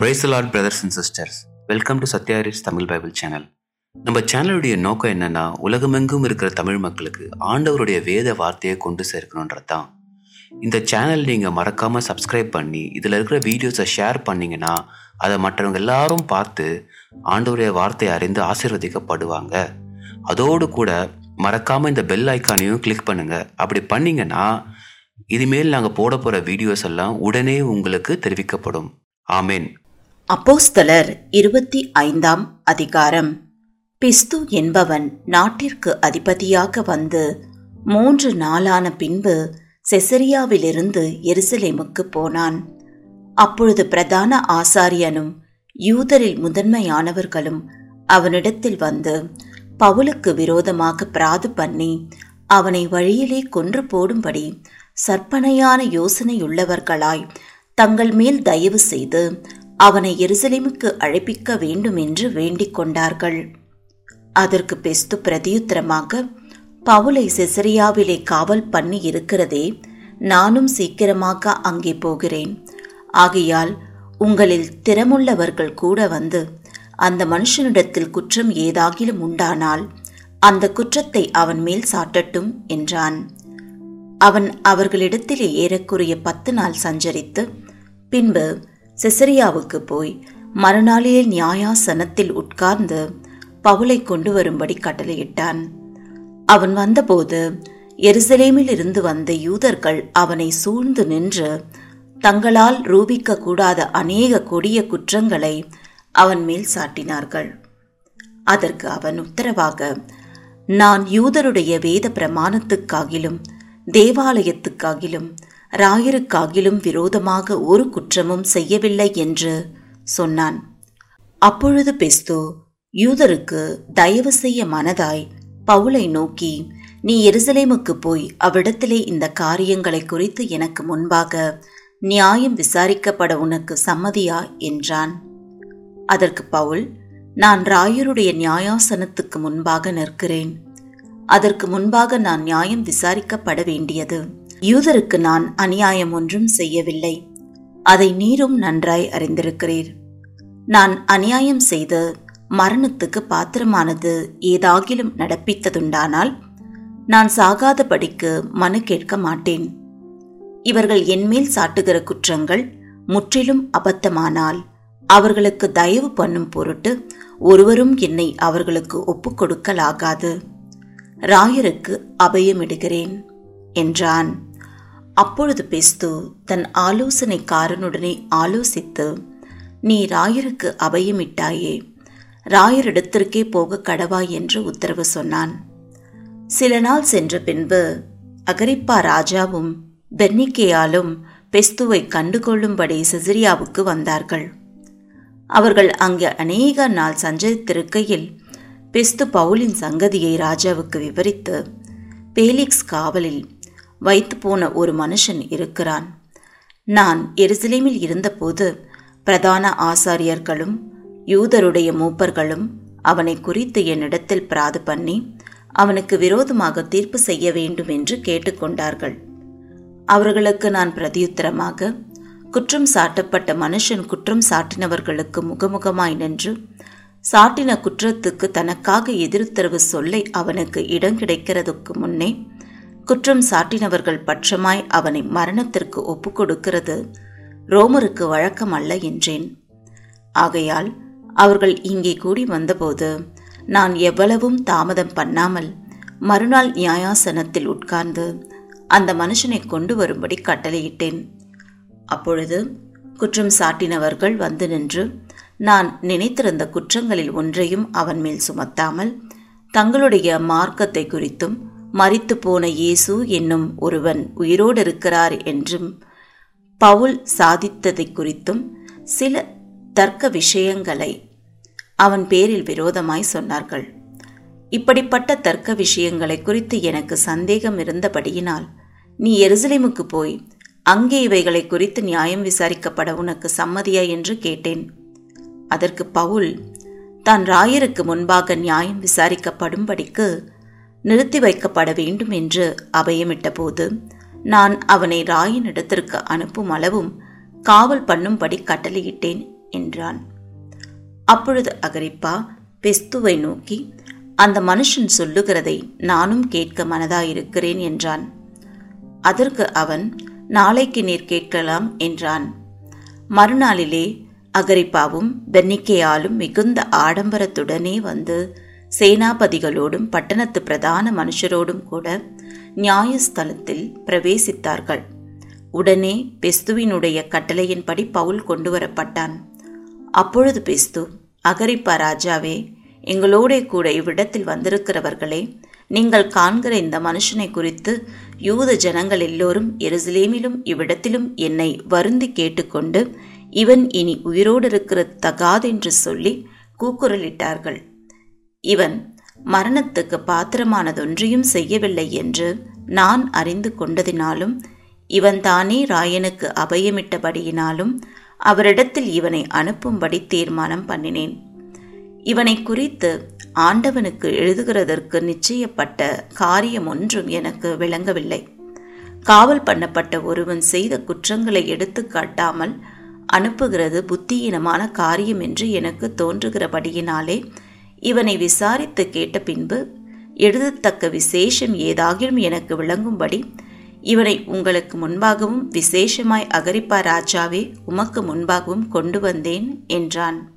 Praise Lord brothers and sisters welcome to சத்யாரிஸ் Tamil Bible channel நம்ம சேனலுடைய நோக்கம் என்னன்னா உலகமெங்கும் இருக்கிற தமிழ் மக்களுக்கு ஆண்டவருடைய வேத வார்த்தையை கொண்டு சேர்க்கணுன்றது தான் இந்த சேனல் நீங்கள் மறக்காமல் சப்ஸ்கிரைப் பண்ணி இதில் இருக்கிற வீடியோஸை ஷேர் பண்ணீங்கன்னா அதை மற்றவங்க எல்லாரும் பார்த்து ஆண்டவருடைய வார்த்தையை அறிந்து ஆசீர்வதிக்கப்படுவாங்க. அதோடு கூட மறக்காமல் இந்த பெல் ஐக்கானையும் கிளிக் பண்ணுங்கள் அப்படி பண்ணிங்கன்னா இனிமேல் நாங்கள் போட போகிற வீடியோஸ் எல்லாம் உடனே உங்களுக்கு தெரிவிக்கப்படும். ஆமேன். அப்போஸ்தலர் இருபத்தி ஐந்தாம் அதிகாரம். பிஸ்து என்பவன் நாட்டிற்கு அதிபதியாக வந்து மூன்று நாளான பின்பு செசரியாவிலிருந்து எருசலேமுக்கு போனான். அப்பொழுது பிரதான ஆசாரியனும் யூதரில் முதன்மையானவர்களும் அவனிடத்தில் வந்து பவுலுக்கு விரோதமாக பிராது பண்ணி அவனை வழியிலே கொன்று போடும்படி சற்பனையான யோசனையுள்ளவர்களாய் தங்கள் மேல் தயவு செய்து அவனை எருசலேமுக்கு அழைப்பிக்க வேண்டும் என்று வேண்டிக் கொண்டார்கள். அதற்கு பெஸ்து பிரதியுத்தரமாக பவுலை செசரியாவிலே காவல் பண்ணி இருக்கிறதே நானும் சீக்கிரமாக அங்கே போகிறேன். ஆகையால் உங்களில் திறமுள்ளவர்கள் கூட வந்து அந்த மனுஷனிடத்தில் குற்றம் ஏதாகிலும் உண்டானால் அந்த குற்றத்தை அவன் மேல் சாட்டட்டும் என்றான். அவன் அவர்களிடத்திலே ஏறக்குறைய பத்து நாள் சஞ்சரித்து பின்பு செசரியாவுக்கு போய் மறுநாளிலே நியாயாசனத்தில் உட்கார்ந்து பவுலை கொண்டு வரும்படி கட்டளையிட்டான். அவன் வந்தபோது எருசலேமில் இருந்து வந்த யூதர்கள் அவனை சூழ்ந்து நின்று தங்களால் ரூபிக்க கூடாத அநேக கொடிய குற்றங்களை அவன் மேல் சாட்டினார்கள். அதற்கு அவன் உத்தரவாக நான் யூதருடைய வேத பிரமாணத்துக்காகிலும் தேவாலயத்துக்காகிலும் ராயருக்காகிலும் விரோதமாக ஒரு குற்றமும் செய்யவில்லை என்று சொன்னான். அப்பொழுது பெஸ்தோ யூதருக்கு தயவு செய்ய மனதாய் பவுலை நோக்கி நீ எருசலேமுக்கு போய் அவ்விடத்திலே இந்த காரியங்களை குறித்து எனக்கு முன்பாக நியாயம் விசாரிக்கப்பட உனக்கு சம்மதியா? என்றான். அதற்கு பவுல் நான் ராயருடைய நியாயாசனத்துக்கு முன்பாக நிற்கிறேன். அதற்கு முன்பாக நான் நியாயம் விசாரிக்கப்பட வேண்டியது. யூதருக்கு நான் அநியாயம் ஒன்றும் செய்யவில்லை. அதை நீரும் நன்றாய் அறிந்திருக்கிறீர். நான் அநியாயம் செய்து மரணத்துக்கு பாத்திரமானது ஏதாகிலும் நடப்பித்ததுண்டானால் நான் சாகாதபடிக்கு மனு கேட்க மாட்டேன். இவர்கள் என்மேல் சாட்டுகிற குற்றங்கள் முற்றிலும் அபத்தமானால் அவர்களுக்கு தயவு பண்ணும் பொருட்டு ஒருவரும் என்னை அவர்களுக்கு ஒப்புக்கொடுக்கலாகாது. ராயருக்கு அபயமிடுகிறேன் என்றான். அப்பொழுது பெஸ்து தன் ஆலோசனைக்காரனுடனே ஆலோசித்து நீ ராயருக்கு அபயமிட்டாயே ராயரிடத்திற்கே போக கடவாய் என்று உத்தரவு சொன்னான். சில நாள் சென்ற பின்பு அகரிப்பா ராஜாவும் பெர்னிக்கேயாலும் பெஸ்துவை கண்டுகொள்ளும்படி செசிரியாவுக்கு வந்தார்கள். அவர்கள் அங்கே அநேக நாள் சஞ்சரித்திருக்கையில் பெஸ்து பவுலின் சங்கதியை ராஜாவுக்கு விவரித்து பேலிக்ஸ் காவலில் வைத்து போன ஒரு மனுஷன் இருக்கிறான். நான் எருசலேமில் இருந்தபோது பிரதான ஆசாரியர்களும் யூதருடைய மூப்பர்களும் அவனை குறித்து என்னிடத்தில் பிராது பண்ணி அவனுக்கு விரோதமாக தீர்ப்பு செய்ய வேண்டும் என்று கேட்டுக்கொண்டார்கள் அவர்களுக்கு நான் பிரதியுத்தரமாக குற்றம் சாட்டப்பட்ட மனுஷன் குற்றம் சாட்டினவர்களுக்கு முகமுகமாய் நின்று சாட்டின குற்றத்துக்கு தனக்காக எதிர்த்தரவு சொல்லை அவனுக்கு இடம் கிடைக்கிறதுக்கு முன்னே குற்றம் சாட்டினவர்கள் பட்சமாய் அவனை மரணத்திற்கு ஒப்புக் கொடுக்கிறது ரோமருக்கு வழக்கம் அல்ல என்றேன். ஆகையால் அவர்கள் இங்கே கூடி வந்தபோது நான் எவ்வளவும் தாமதம் பண்ணாமல் மறுநாள் நியாயாசனத்தில் உட்கார்ந்து அந்த மனுஷனை கொண்டு வரும்படி கட்டளையிட்டேன். அப்பொழுது குற்றம் சாட்டினவர்கள் வந்து நின்று நான் நினைத்திருந்த குற்றங்களில் ஒன்றையும் அவன் மேல் சுமத்தாமல் தங்களுடைய மார்க்கத்தை குறித்தும் மறித்து போன இயேசு என்னும் ஒருவன் உயிரோடு இருக்கிறார் என்றும் பவுல் சாதித்ததை குறித்தும் சில தர்க்க விஷயங்களை அவன் பேரில் விரோதமாய் சொன்னார்கள். இப்படிப்பட்ட தர்க்க விஷயங்களை குறித்து எனக்கு சந்தேகம் இருந்தபடியினால் நீ எருசலேமுக்கு போய் அங்கே இவைகளை குறித்து நியாயம் விசாரிக்கப்பட உனக்கு சம்மதியா என்று கேட்டேன். அதற்கு பவுல் தான் ராயருக்கு முன்பாக நியாயம் விசாரிக்கப்படும்படிக்கு நிறுத்தி வைக்கப்பட வேண்டும் என்று அபயமிட்டபோது நான் அவனை ராயின் இடத்திற்கு அனுப்பும் அளவும் காவல் பண்ணும்படி கட்டளையிட்டேன் என்றான். அப்பொழுது அகரிப்பா பெஸ்துவை நோக்கி அந்த மனுஷன் சொல்லுகிறதை நானும் கேட்க மனதாயிருக்கிறேன் என்றான். அதற்கு அவன் நாளைக்கு நீர் கேட்கலாம் என்றான். மறுநாளிலே அகரிப்பாவும் பென்னிக்கேயாலும் மிகுந்த ஆடம்பரத்துடனே வந்து சேனாபதிகளோடும் பட்டணத்து பிரதான மனுஷரோடும் கூட நியாயஸ்தலத்தில் பிரவேசித்தார்கள். உடனே பெஸ்துவினுடைய கட்டளையின்படி பவுல் கொண்டு வரப்பட்டான். அப்பொழுது பெஸ்து அகரிப்பா ராஜாவே எங்களோடே கூட இவ்விடத்தில் வந்திருக்கிறவர்களே நீங்கள் காண்கிற இந்த மனுஷனை குறித்து யூத ஜனங்கள் எல்லோரும் எருசலேமிலும் இவ்விடத்திலும் என்னை வருந்தி கேட்டுக்கொண்டு இவன் இனி உயிரோடு இருக்கிற தகாதென்று சொல்லி கூக்குரலிட்டார்கள். இவன் மரணத்துக்கு பாத்திரமானதொன்றையும் செய்யவில்லை என்று நான் அறிந்து கொண்டதினாலும் இவன் தானே ராயனுக்கு அபயமிட்டபடியினாலும் அவரிடத்தில் இவனை அனுப்பும்படி தீர்மானம் பண்ணினேன். இவனை குறித்து ஆண்டவனுக்கு எழுதுகிறதற்கு நிச்சயப்பட்ட காரியம் ஒன்றும் எனக்கு விளங்கவில்லை. காவல் பண்ணப்பட்ட ஒருவன் செய்த குற்றங்களை எடுத்து காட்டாமல் அனுப்புகிறது புத்தியீனமான காரியம் என்று எனக்கு தோன்றுகிறபடியினாலே இவனை விசாரித்து கேட்ட பின்பு எழுதத்தக்க விசேஷம் ஏதாகிலும் எனக்கு விளங்கும்படி இவனை உங்களுக்கு முன்பாகவும் விசேஷமாய் அகரிப்பா ராஜாவே உமக்கு முன்பாகவும் கொண்டு வந்தேன் என்றான்.